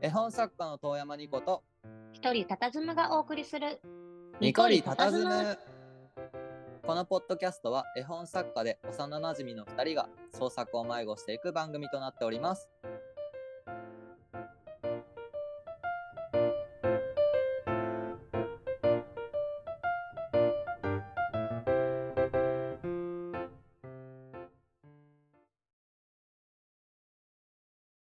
絵本作家の遠山ニコと一人佇むがお送りするニコリ佇む。このポッドキャストは絵本作家で幼なじみの2人が創作を迷子していく番組となっております。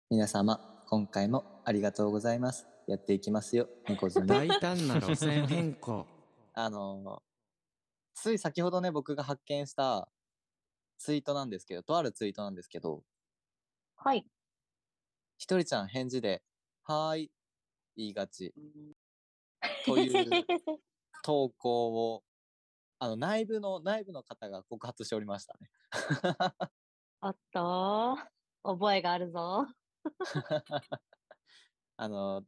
皆様今回もありがとうございます。やっていきますよ。ニコズミ大胆な路線変更。あのつい先ほどね僕が発見したツイートなんですけどとあるツイートなんですけどはい。ひとりちゃん返事で「はーい」言いがち。という投稿をあの内部の内部の方が告発しておりましたね。おっと覚えがあるぞ あの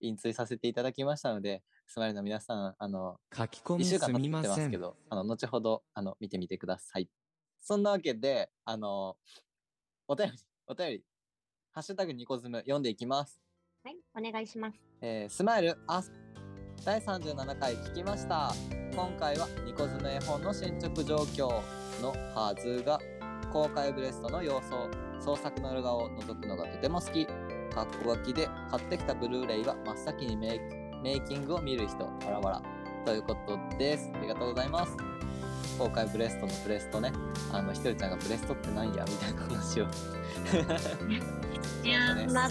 引追させていただきましたのでスマイルの皆さんあの1書き込み週間す経ってま。すけどあの後ほどあの見てみてください。そんなわけであのお便りお便り「ハッシュタグニコズム」読んでいきます。はいお願いしますえースマイルあ第37回聞きました今回はニコズム絵本の進捗状況のはずが公開ブレストの様相創作の裏側を覗くのがとても好きかっこ書きで買ってきたブルーレイは真っ先にメイキングを見る人わらわらということです。ありがとうございます。公開ブレストのブレストね。あのひとりちゃんがブレストってなんや？みたいな話を。いやー ま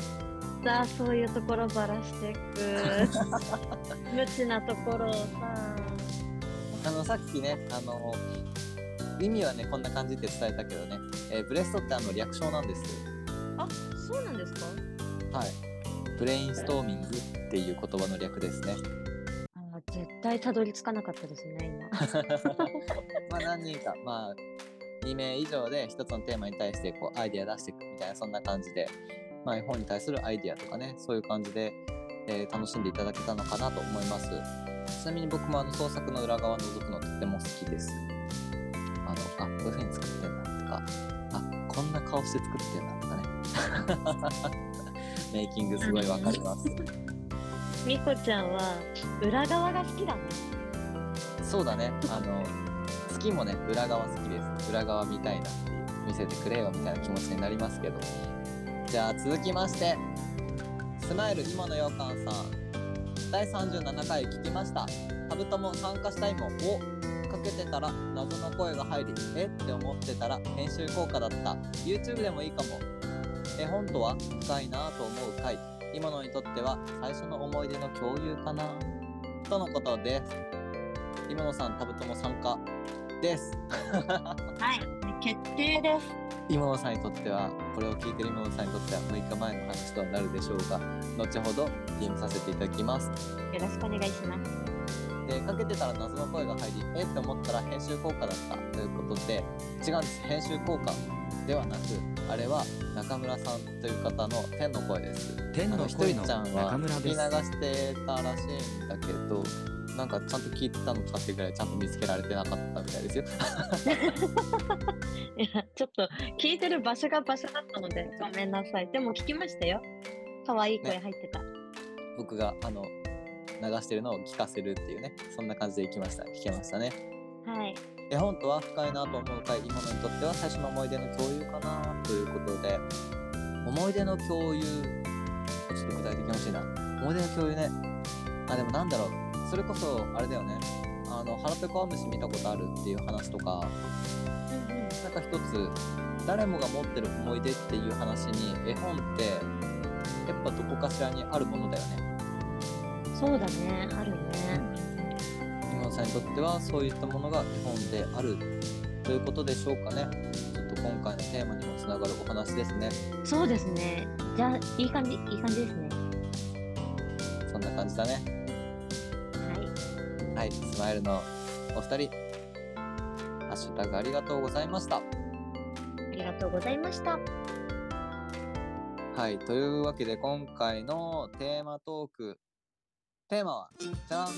たそういうところばらしてく。無知なところをさ。あのさっきね、あの意味はねこんな感じって伝えたけどね、えーブレストってあの略称なんですよ。あそうなんですか？はい。ブレインストーミングっていう言葉の略ですね。あー絶対たどり着かなかったですね今 まあ何人か、まあ2名以上で一つのテーマに対してこうアイデア出していくみたいなそんな感じで、まあ絵本に対するアイデアとかね、そういう感じで、えー楽しんでいただけたのかなと思います。ちなみに僕もあの創作の裏側を覗くのとっても好きです。あの、あ、こういう風に作ってんだとか、あ、こんな顔して作ってんだとかね。メイキングすごいわかります。みこちゃんは裏側が好きだねそうだね。あの、好きもね、裏側好きです。裏側見たいなっていう、見せてくれよみたいな気持ちになりますけど。じゃあ続きまして、スマイル今のようかんさん。第37回聞きました。カブトも参加したいもんをかけてたら謎の声が入り、え？って思ってたら編集効果だった。YouTube でもいいかも。絵本とは深いなぁと思う回。今のにとっては最初の思い出の共有かなとのことです。今野さん、タブトも参加です。はい決定です今野さんにとっては、これを聞いてる今野さんにとっては6日前の話となるでしょうが、後ほど DM させていただきます。よろしくお願いしますで、かけてたら謎の声が入り、えって思ったら編集効果だったということで、違うんです。編集効果ではなく、あれは中村さんという方の天の声です。天のあのひとり声のちゃんは中村聞きです。流してたらしいんだけどなんかちゃんと聞いてたのかってぐらいちゃんと見つけられてなかったみたいですよ。いやちょっと聞いてる場所が場所だったのでごめんなさいでも聞きましたよ可愛い声入ってた、僕があの流してるのを聞かせるっていうねそんな感じで行きました聞けましたね。はい絵本とは深いなと思う回今のにとっては最初の思い出の共有かなということで思い出の共有ちょっと具体的に欲しいな。思い出の共有ね。あでもなんだろう。それこそあれだよね。あの腹ペコアムシ見たことあるっていう話とか。なんか一つ誰もが持ってる思い出っていう話に絵本ってやっぱどこかしらにあるものだよね。そうだね。あるね。今野さんにとってはそういったものが絵本であるということでしょうかね。ちょっと今回のテーマにもつながるお話ですね。そうですねじゃあいい感じいい感じですねそんな感じだね。はいはい、スマイルのお二人、ハッシュタグありがとうございました。ありがとうございましたはい、というわけで今回のテーマトーク、テーマは、じゃん、好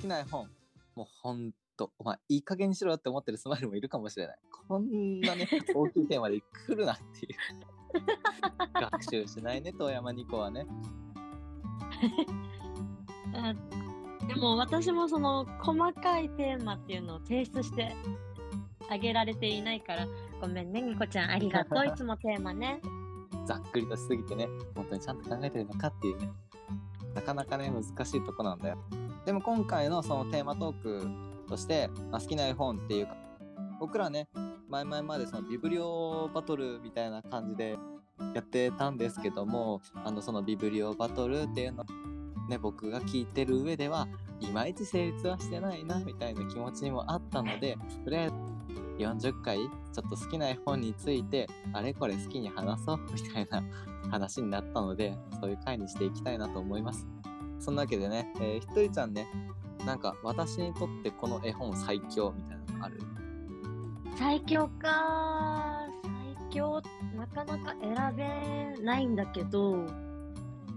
きな絵本。もうほんと、お前、いい加減にしろよって思ってるスマイルもいるかもしれない。こんなね、大きいテーマで来るなっていう。学習しないね、遠山ニコはね。あでも私もその細かいテーマっていうのを提出してあげられていないからごめんねニコちゃんありがとういつもテーマね ざっくりとしすぎてね、本当にちゃんと考えてるのかっていうね、なかなかね、難しいとこなんだよ。でも今回のそのテーマトークとして、まあ、好きな絵本っていうか、僕らね、前々までそのビブリオバトルみたいな感じでやってたんですけども、あのそのビブリオバトルっていうの、ね、僕が聞いてる上では、いまいち成立はしてないな、みたいな気持ちにもあったので、とりあえず40回ちょっと好きな絵本についてあれこれ好きに話そうみたいな話になったのでそういう回にしていきたいなと思います。そんなわけでね、えー、ひとりちゃんねなんか私にとってこの絵本最強みたいなのある？最強か最強なかなか選べないんだけど。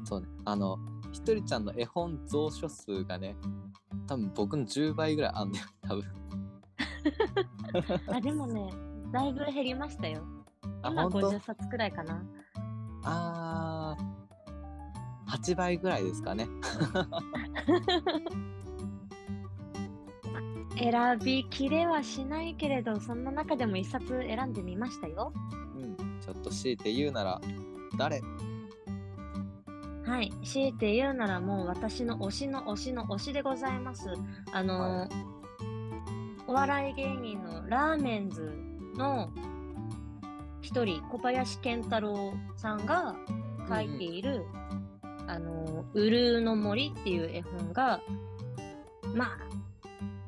そうね。あのひとりちゃんの絵本蔵書数がね多分僕の10倍ぐらいあんだよ 多分。あでもねだいぶ減りましたよ。今あ本当？50冊くらいかな。あー8倍ぐらいですかね。選びきれはしないけれどそんな中でも一冊選んでみましたよ。うんちょっと強いて言うなら誰？はい強いて言うならもう私の推しの推しの推しでございます。あのーはい。お笑い芸人のラーメンズの一人小林健太郎さんが書いている「あのウルーの森」っていう絵本がまあ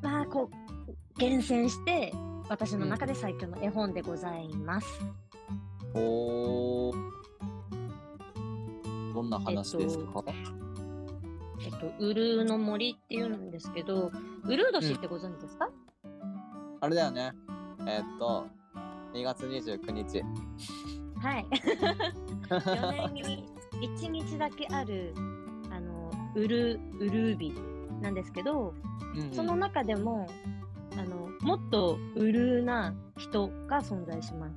まあこう厳選して私の中で最強の絵本でございます。おー。どんな話ですか、えっと、ウルーの森っていうんですけど、ウルー年ってご存知ですか、あれだよね。えーっと2月29日。はい。4年に1日だけある、あの、ウル、ウルービなんですけど、その中でも、あの、もっとウルーな人が存在します。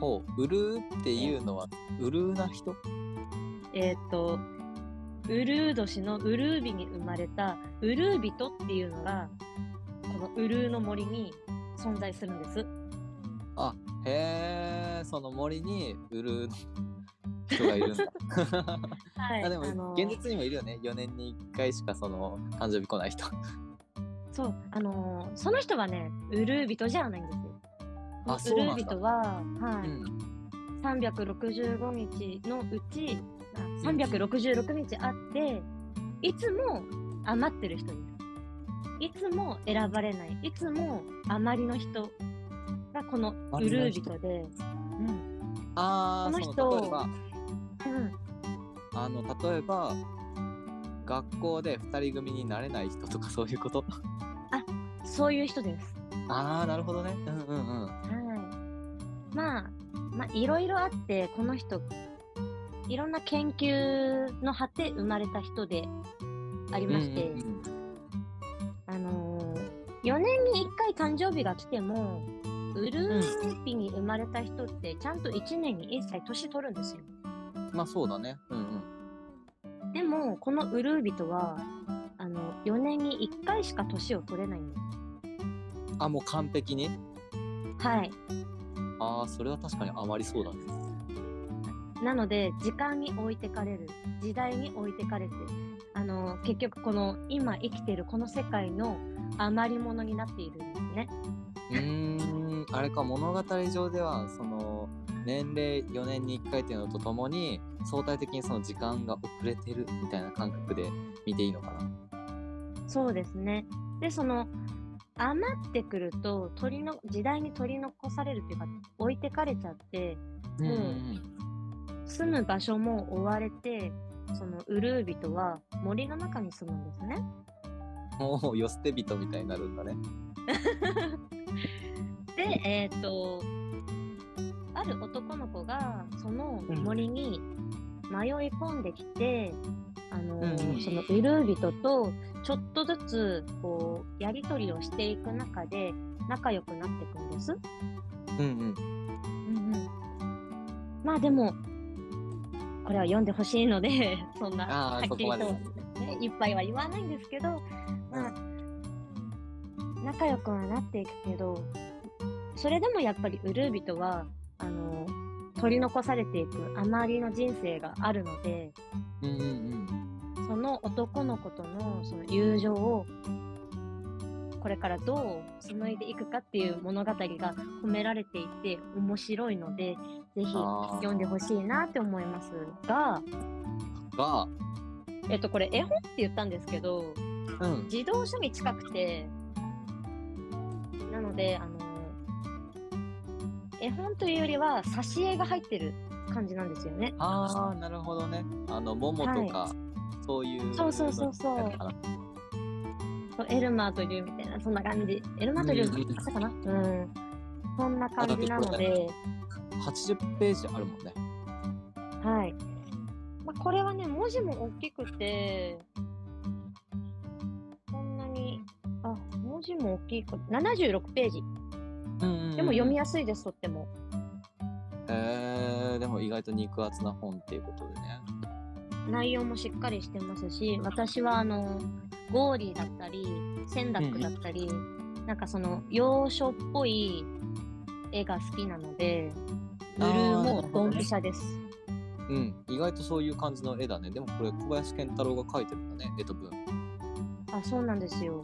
ほうウルーっていうのはウルーな人？えっ、と、ウルー年のウルービに生まれたウルービトっていうのが、このウルーの森に存在するんです。あへえその森にウルーの人がいるんだ。はい。あでもあの現実にもいるよね。4年に1回しかその誕生日来ない人。そう、あのーその人はね、ウルービトじゃないんですよ。あウルービトは、はい、うん。365日のうち、あ366日あって、いつも余ってる人です。いつも選ばれない、いつも余りの人がこのウルービトで、うん。ああこの人例えばうん、あの例えば学校で2人組になれない人とかそういうこと？そういう人です。ああなるほどね。うんうんうん。はい。まあ、まあ、いろいろあって、この人、いろんな研究の果て生まれた人でありまして、うんうんうん。あのー、4年に1回誕生日が来ても、ウルービに生まれた人って、ちゃんと1年に1歳年取るんですよ。まあそうだねうんうんでも、このウルービとは、あの、4年に1回しか年を取れないんです。あもう完璧に？はい。ああそれは確かに余りそうだねなので、時間に置いてかれる、時代に置いてかれて、あの、結局この今生きているこの世界の余り物になっているんですね。うーんあれか物語上ではその年齢4年に1回っていうのとともに相対的にその時間が遅れてるみたいな感覚で見ていいのかなそうですね。で、その、余ってくると、取りの、時代に取り残されるっていうか、置いてかれちゃって、うんうん住む場所も追われて、そのウルービトは森の中に住むんですね。もうよ捨て人みたいになるんだね で、えっ、と、ある男の子がその森に迷い込んできて、あのーうんうんそのウルービトとちょっとずつこうやり取りをしていく中で仲良くなっていくんです。うんうんうんうん、まあでもこれは読んでほしいので、そんなはっきりと。ね、いっぱいは言わないんですけど、まあ、仲良くはなっていくけど、それでもやっぱりウルービとは、あの、取り残されていくあまりの人生があるので、うんうんうん。その男の子とのその友情をこれからどう紡いでいくかっていう物語が込められていて面白いのでぜひ読んでほしいなって思いますが、が、えっと、これ絵本って言ったんですけどうん。児童書に近くてなのであの絵本というよりは挿絵が入ってる感じなんですよね。ああ、なるほどね。あの、モモとか、そういう。そうそうそうそうそうエルマーと竜みたいな、そんな感じ。エルマーと竜うあったかな？うん。そんな感じなので、80ページあるもんね。はい。まあ、これはね、文字も大きくて、こんなに、あ、文字も大きいか、76ページ。うんうんうんでも読みやすいです、とっても。えー、でも意外と肉厚な本っていうことでね。内容もしっかりしてますし、私はあの、ゴーリーだったり、センダックだったり、なんかその、洋書っぽい絵が好きなので、ブルーもドンピシャです。うん、意外とそういう感じの絵だね。でもこれ小林健太郎が描いてるんだね、絵と文。あ、そうなんですよ。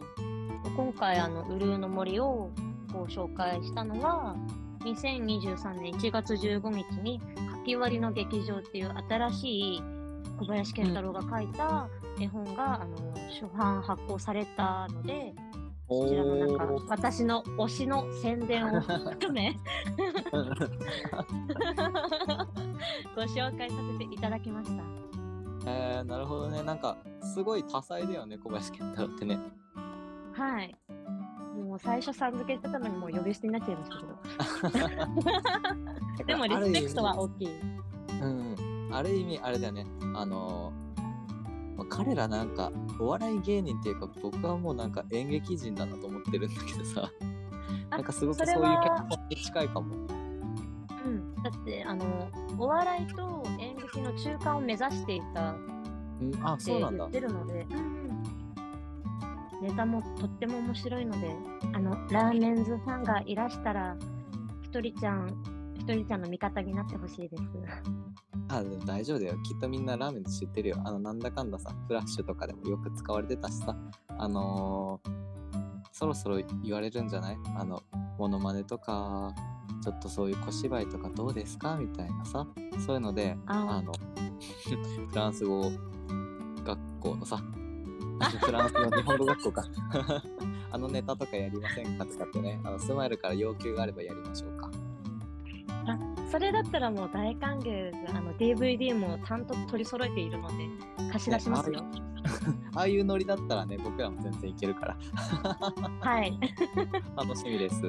で今回、あの、ウルーの森をご紹介したのは、2023年1月15日に、かき割りの劇場っていう新しい小林健太郎が書いた絵本が、あの、初版発行されたので、こちらのなんか、私の推しの宣伝を含め、ご紹介させていただきました。えー、なるほどね。なんか、すごい多彩だよね、小林健太郎ってね。はい。もう最初さん付けしてたのにもう呼び捨てになっちゃいましたけど。でもリスペクトは大きい。うん、ある意味あれだよね。あのまあ彼らなんかお笑い芸人っていうか僕はもうなんか演劇人だなと思ってるんだけどさ。あなんかすごくそそういうれは結婚に近いかも。うん。だって、あの、お笑いと演劇の中間を目指していたっうん。あてそうなんだ。言ってるので、うんうんネタもとっても面白いので、あの、ラーメンズファンがいらしたら、ひとりちゃん、ひとりちゃんの味方になってほしいです。あでも大丈夫だよ。きっとみんなラーメン知ってるよ。あのなんだかんださフラッシュとかでもよく使われてたしさ。あのーそろそろ言われるんじゃない？あのモノマネとかちょっとそういう小芝居とかどうですか？みたいなさ。そういうのでああの フランス語学校のさフランスの日本語学校か あのネタとかやりませんかとかってねあのスマイルから要求があればやりましょうかあそれだったらもう大歓迎です。あの DVD もちゃんと取り揃えているので貸し出しますよ。ああいうノリだったらね僕らも全然いけるからはい。楽しみです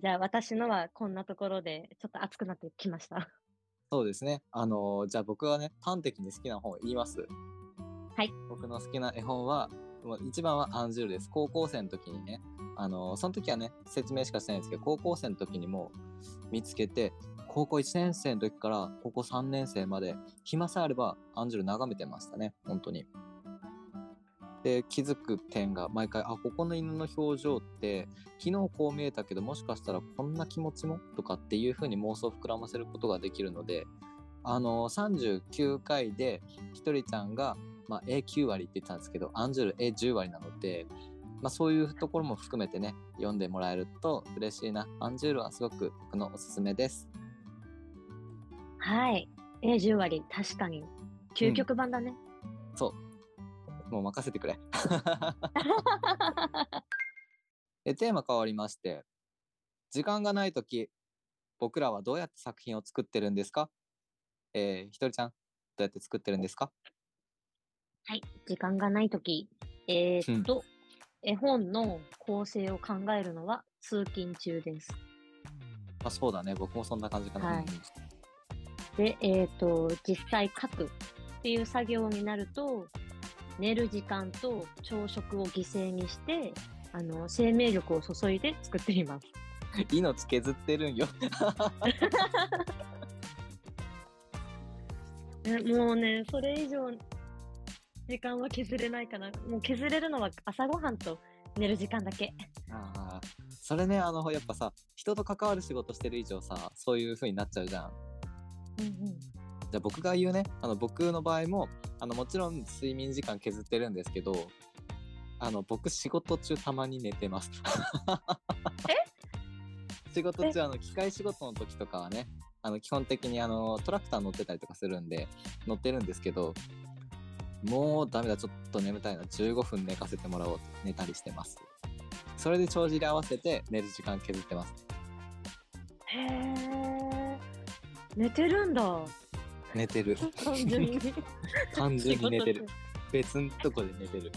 じゃあ私のはこんなところでちょっと熱くなってきました。そうですねあのじゃあ僕はね端的に好きな本を言いますはい。僕の好きな絵本は一番はアンジュールです。高校生の時にねあのその時はね説明しかしてないんですけど高校生の時にも見つけて高校1年生の時から高校3年生まで暇さえあればアンジュル眺めてましたね。本当に。で気づく点が毎回あここの犬の表情って昨日こう見えたけどもしかしたらこんな気持ちも？とかっていう風に妄想を膨らませることができるのであの39回でひとりちゃんが、まあ、A9 割って言ってたんですけどアンジュル A10 割なので、まあ、そういうところも含めてね読んでもらえると嬉しいな。アンジュルはすごく僕のおすすめです。はい。え10割、確かに。究極版だね。そう。もう任せてくれ。えテーマ変わりまして時間がない時僕らはどうやって作品を作ってるんですか？えーひとりちゃんどうやって作ってるんですか？はい。時間がないとき、えーっと、絵本の構成を考えるのは通勤中です。あそうだね僕もそんな感じかな、はいで、えーっと、実際書くっていう作業になると、寝る時間と朝食を犠牲にして、あの、生命力を注いで作っています。命削ってるんよえ もうね、それ以上時間は削れないかな。もう削れるのは朝ごはんと寝る時間だけ。ああ、それね、あの、やっぱさ、人と関わる仕事してる以上さ、そういう風になっちゃうじゃん。うんうん。じゃあ僕が言うね、あの僕の場合も、あのもちろん睡眠時間削ってるんですけど、あの僕仕事中たまに寝てます。仕事中あの機械仕事の時とかはね、あの基本的にあのトラクター乗ってたりとかするんで乗ってるんですけど、もうダメだちょっと眠たいな15分寝かせてもらおうって寝たりしてます。それで帳尻合わせて寝る時間削ってます。へえ。寝てるんだ。寝てる。単純に。完全に寝てる。別のとこで寝てる。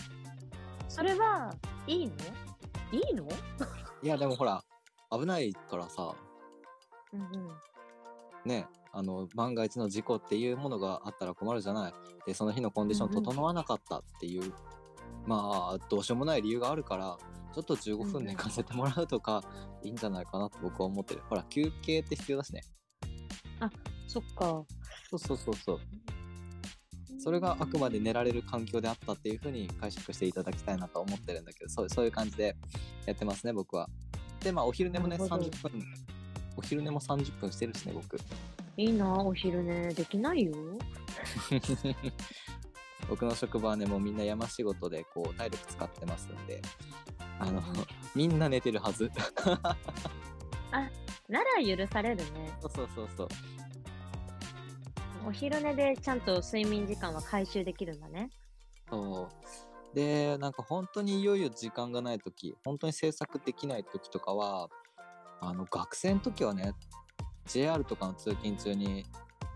それはいいの？いいの？いやでもほら危ないからさうんうん。ねあの万が一の事故っていうものがあったら困るじゃない。でその日のコンディションうんうん。整わなかったっていう、まあどうしようもない理由があるからちょっと15うんうん分寝かせてもらうとかいいんじゃないかなと僕は思ってる。ほら休憩って必要だしね。そっか。そうそうそうそう。それがあくまで寝られる環境であったっていうふうに解釈していただきたいなと思ってるんだけどそうそういう感じでやってますね僕は。でまあお昼寝もねなるほど。30分。お昼寝も30分してるしね僕いいな、お昼寝できないよ。僕の職場はねもうみんな山仕事でこう体力使ってますんであのうんみんな寝てるはずなら許されるね。そうそうそうそうお昼寝でちゃんと睡眠時間は回収できるんだね。そうでなんか本当にいよいよ時間がない時本当に制作できない時とかはあの学生の時はね JR とかの通勤中に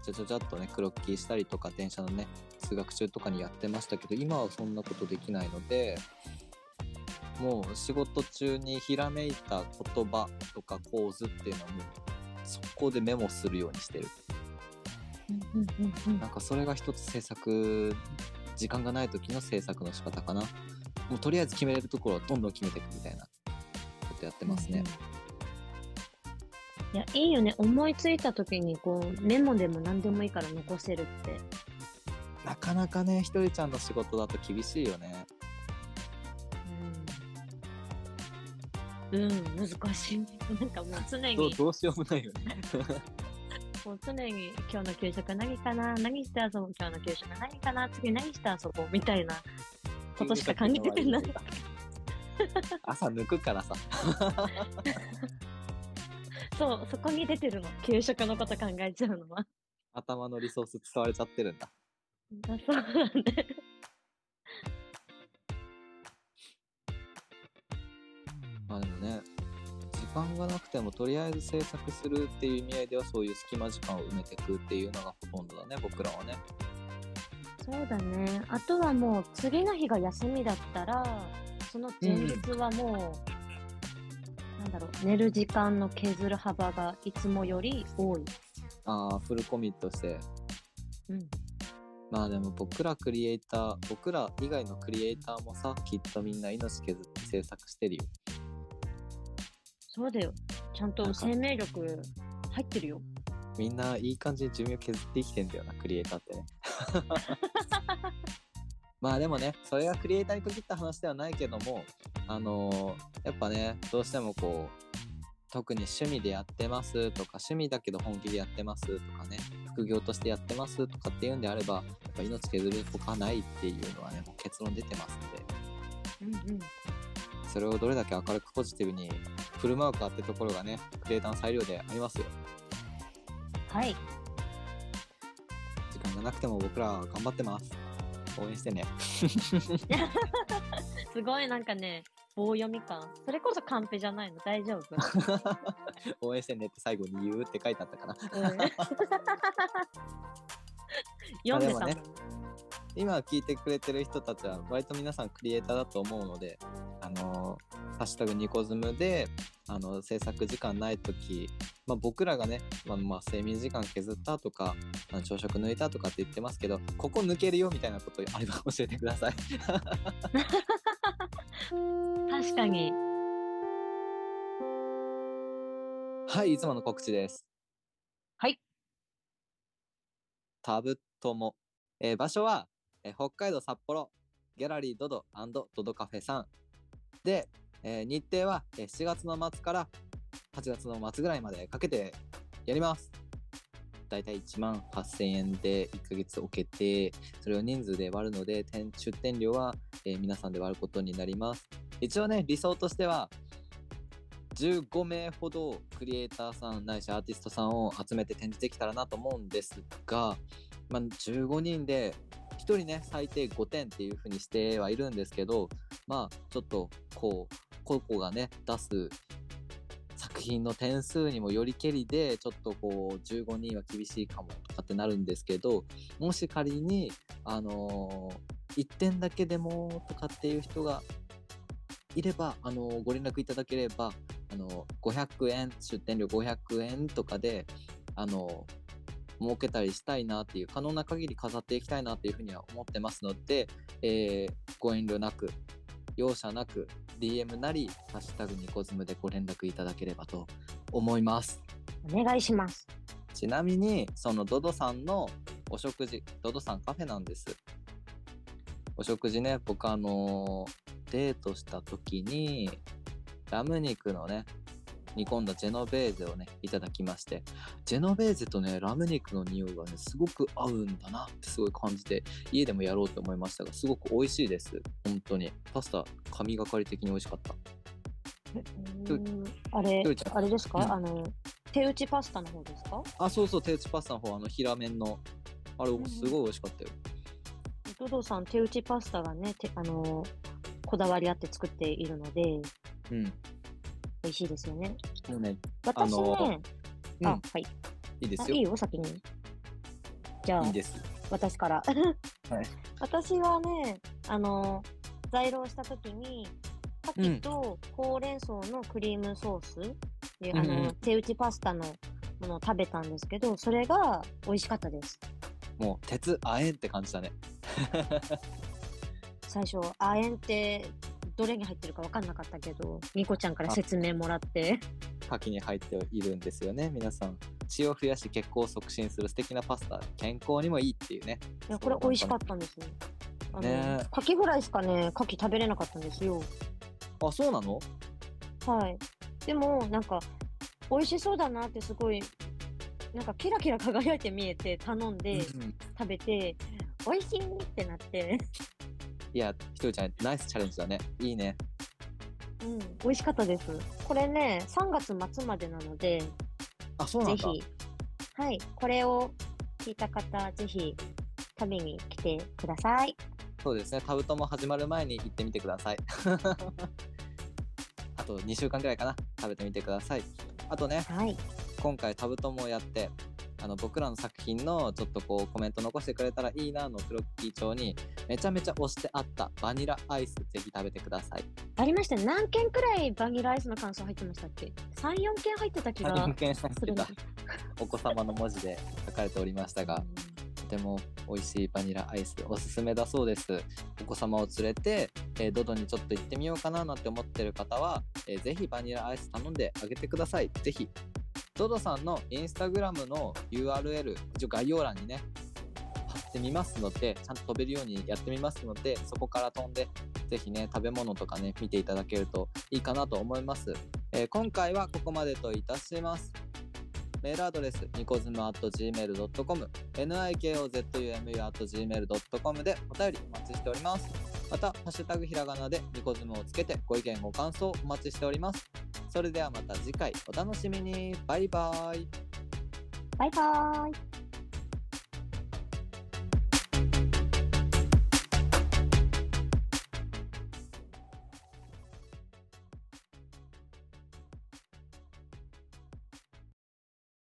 ちゃちゃちゃっとねクロッキーしたりとか電車のね通学中とかにやってましたけど今はそんなことできないのでもう仕事中にひらめいた言葉とか構図っていうのはもうそこでメモするようにしてる。なんかそれが一つ制作時間がない時の制作の仕方かな。もうとりあえず決めれるところはどんどん決めていくみたいなことやってますね、いや、いいよね。思いついた時に、こう、メモでも何でもいいから残せるって。なかなかねひとりちゃんの仕事だと厳しいよねうん。うん、難しい。なんかもう常に、どうどうしようもないよね もう常に今日の給食何かな？何して遊ぶ今日の給食何かな？次何して遊ぼう？みたいなことしか考えてない。朝抜くからさ そう、そこに出てるの。給食のこと考えちゃうのは。頭のリソース使われちゃってるんだあそうだね。まあでもね時間がなくてもとりあえず制作するっていう意味合いではそういう隙間時間を埋めていくっていうのがほとんどだね僕らはねそうだね。あとはもう次の日が休みだったら、その前日はもう、なんだろう、寝る時間の削る幅がいつもより多い。ああフルコミットしてうん。まあでも僕らクリエイター僕ら以外のクリエイターもさきっとみんな命削って制作してるよそうだよ。ちゃんと生命力入ってるよ。みんないい感じに寿命削って生きてんだよなクリエイターってね まあでもねそれがクリエイターに限った話ではないけどもあのーやっぱねどうしてもこう特に趣味でやってますとか趣味だけど本気でやってますとかね副業としてやってますとかっていうんであればやっぱ命削るほかないっていうのはねもう結論出てますのでうんうん。それをどれだけ明るくポジティブに振る舞うかってところがねクリエイターの裁量でありますよはい。時間がなくても僕らは頑張ってます応援してね。すごいなんかね、棒読み感。それこそカンペじゃないの？大丈夫、応援してねって最後に言うって書いてあったかな。うん、読んでたもん。まあでも今聞いてくれてる人たちは割と皆さんクリエイターだと思うのであのーハッシュタグニコズムであの制作時間ない時、まあ、僕らがね、まあ、まあ睡眠時間削ったとか朝食抜いたとかって言ってますけどここ抜けるよみたいなことあれば教えてください確かに。はいいつもの告知ですはい。タブッとも。えー場所は、えー北海道札幌ギャラリードドドドカフェさん。で、えー日程はえー7月の末から8月の末ぐらいまでかけてやります。だいたい1万8000円で1ヶ月置けて、それを人数で割るので、出店料は、えー皆さんで割ることになります。一応ね、理想としては、15名ほどクリエイターさんないしアーティストさんを集めて展示できたらなと思うんですが、まあ、15人で1人ね最低5点っていう風にしてはいるんですけどまあちょっとこう個々がね出す作品の点数にもよりけりでちょっとこう15人は厳しいかもとかってなるんですけどもし仮にあのー1点だけでもとかっていう人がいれば、あのーご連絡いただければあの500円出店料500円とかであの儲けたりしたいなっていう可能な限り飾っていきたいなっていうふうには思ってますので、えご遠慮なく容赦なく DM なり「ハッシュタグニコズム」でご連絡いただければと思いますお願いします。ちなみにそのドドさんのお食事ドドさんカフェなんですお食事ね僕あのデートした時にラム肉のね煮込んだジェノベーゼをねいただきましてジェノベーゼとねラム肉の匂いがねすごく合うんだなってすごい感じて家でもやろうと思いましたがすごく美味しいです。本当に。パスタ神がかり的に美味しかった。あれあれですか、うん。あの手打ちパスタの方ですか？あそうそう手打ちパスタの方あの平麺のあれんすごい美味しかったよ。ドドさん手打ちパスタがねてあのこだわりあって作っているのでうん美味しいですよね。ね私ね、のうんあはいいいですよあいいよ先に。じゃあいいです私から。はい 私はね、あの、在庫したときに、牡蠣とほうれん草のクリームソースで、あうんうんの、手打ちパスタのものを食べたんですけど、それが美味しかったです。もう鉄あえんって感じだね 最初、亜鉛ってどれに入ってるか分かんなかったけど、ニコちゃんから説明もらって、牡蠣に入っているんですよね皆さん。血を増やし血行を促進する素敵なパスタ。健康にもいいっていうね。いや、これ美味しかったんですね。あの、ね。えカキフライしかね、牡蠣食べれなかったんですよ。あそうなの？はい。でも、なんか、美味しそうだなってすごい、なんかキラキラ輝いて見えて頼んでうん。食べて、美味しいってなって、いやひとりちゃんナイスチャレンジだね。いいね。うん、美味しかったです。これね、3月末までなので、あそうなんだ。ぜひ、はい、これを聞いた方、ぜひ食べに来てください。そうですね。タブトも始まる前に行ってみてください。あと2週間くらいかな。食べてみてください。あとねはい。今回タブトもをやってあの僕らの作品のちょっとこうコメント残してくれたらいいなのクロッキー帳にめちゃめちゃ押してあったバニラアイスぜひ食べてください。ありましたね。何件くらいバニラアイスの感想入ってましたっけ ?3、4件入ってた気がするんだたお子様の文字で書かれておりましたがとても美味しいバニラアイスおすすめだそうですお子様を連れて、えードドにちょっと行ってみようかななんて思ってる方は、えーぜひバニラアイス頼んであげてくださいぜひドドさんのインスタグラムの URL 一応概要欄にね貼ってみますのでちゃんと飛べるようにやってみますのでそこから飛んでぜひね食べ物とかね見ていただけるといいかなと思います、えー今回はここまでといたしますメールアドレス、ニコズム at gmail.com、nikozumu at gmail.com でお便りお待ちしております。また、ハッシュタグひらがなでニコズムをつけてご意見ご感想お待ちしております。それではまた次回お楽しみに。バイバイ。バイバーイ。